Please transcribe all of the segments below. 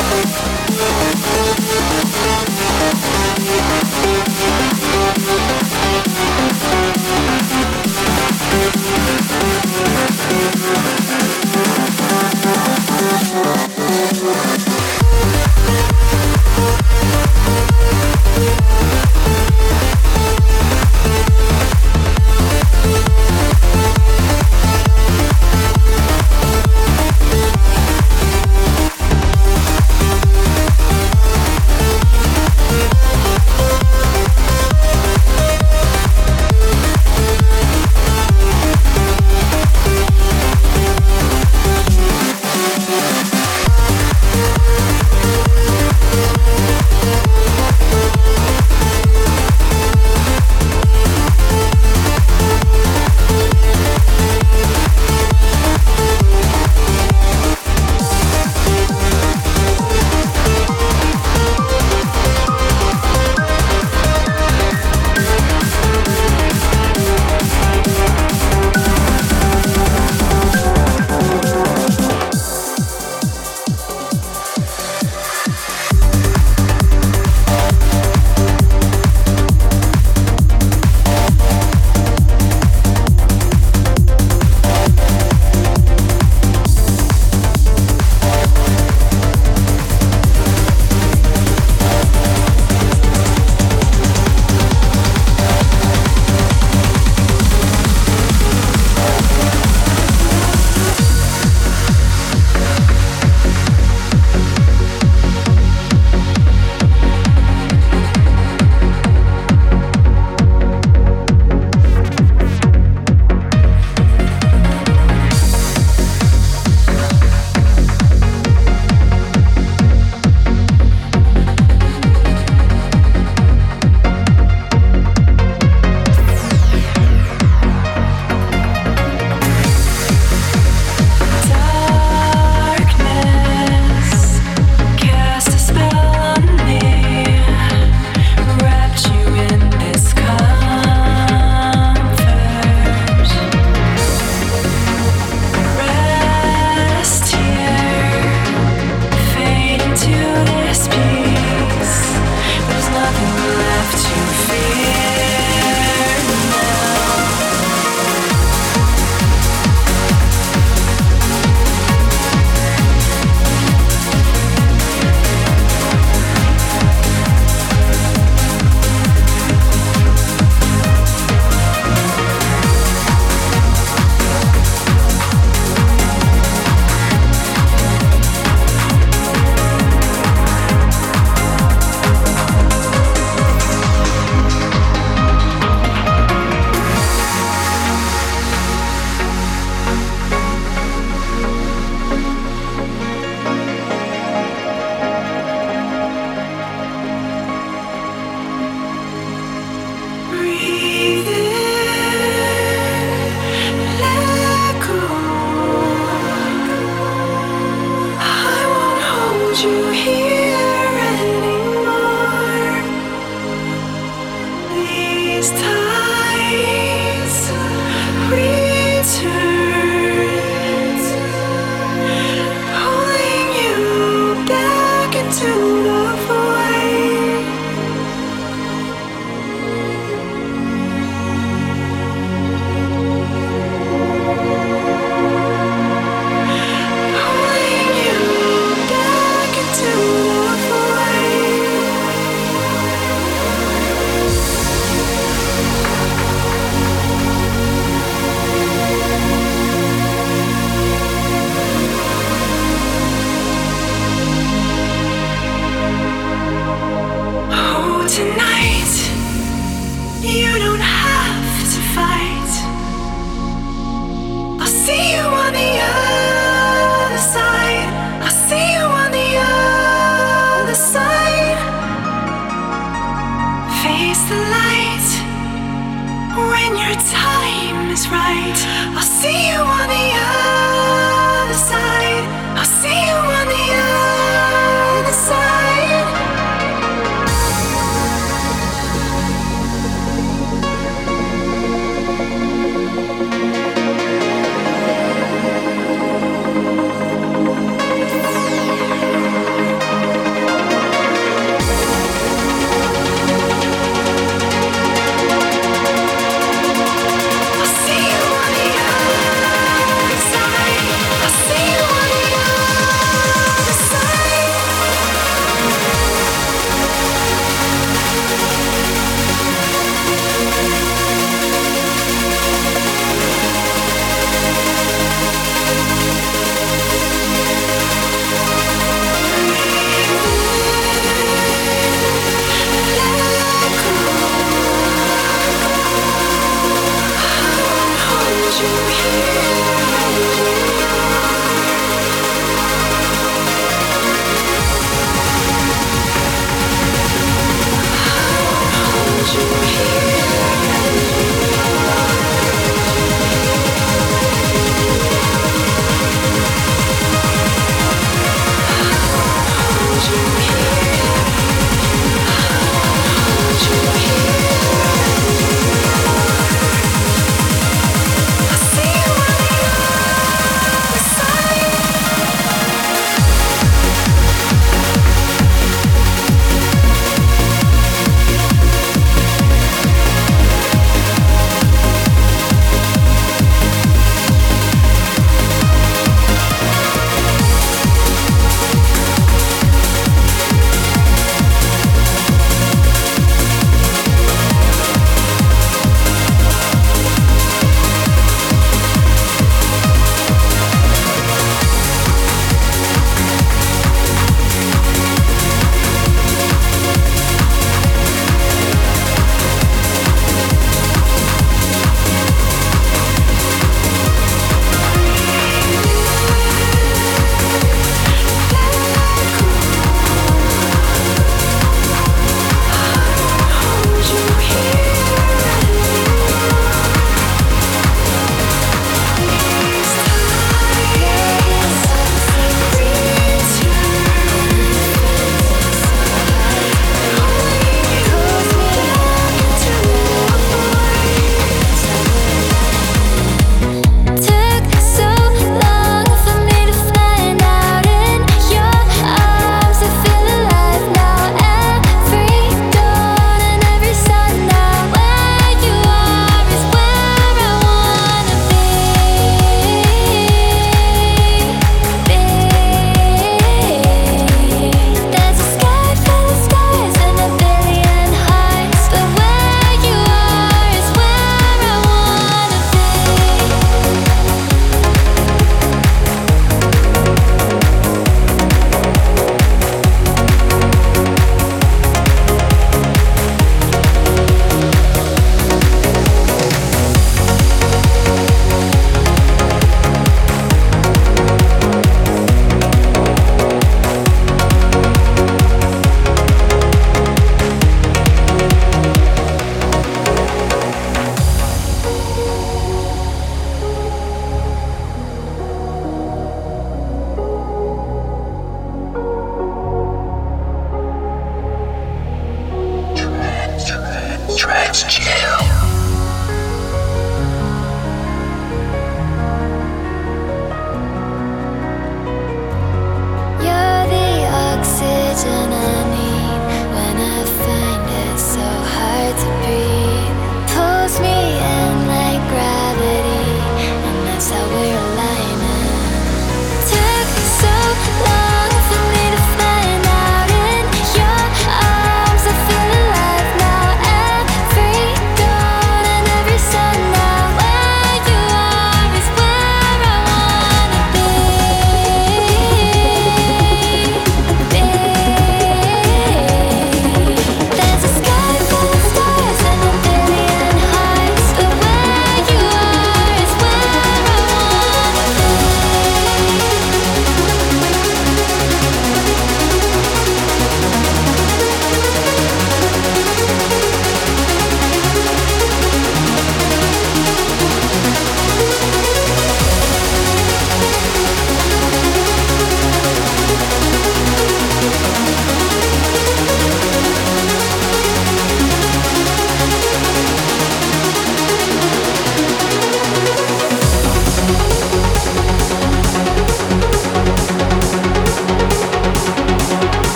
Thank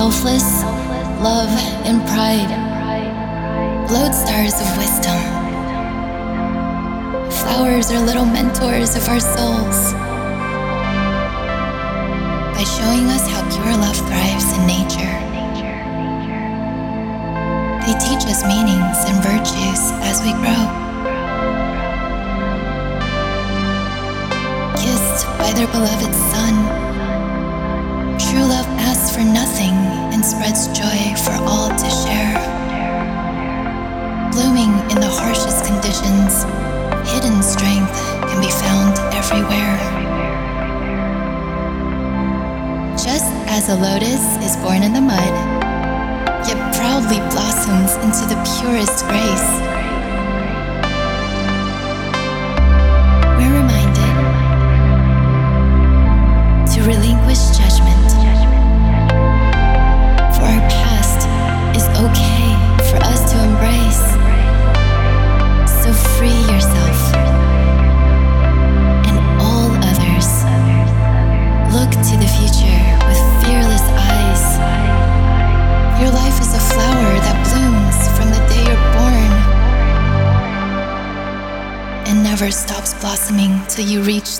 selfless, love, and pride. Lodestars of wisdom. Flowers are little mentors of our souls. By showing us how pure love thrives in nature, they teach us meanings and virtues as we grow. Kissed by their beloved sun, true love asks for nothing spreads joy for all to share. Blooming in the harshest conditions, hidden strength can be found everywhere. Just as a lotus is born in the mud, yet proudly blossoms into the purest grace. Till you reach.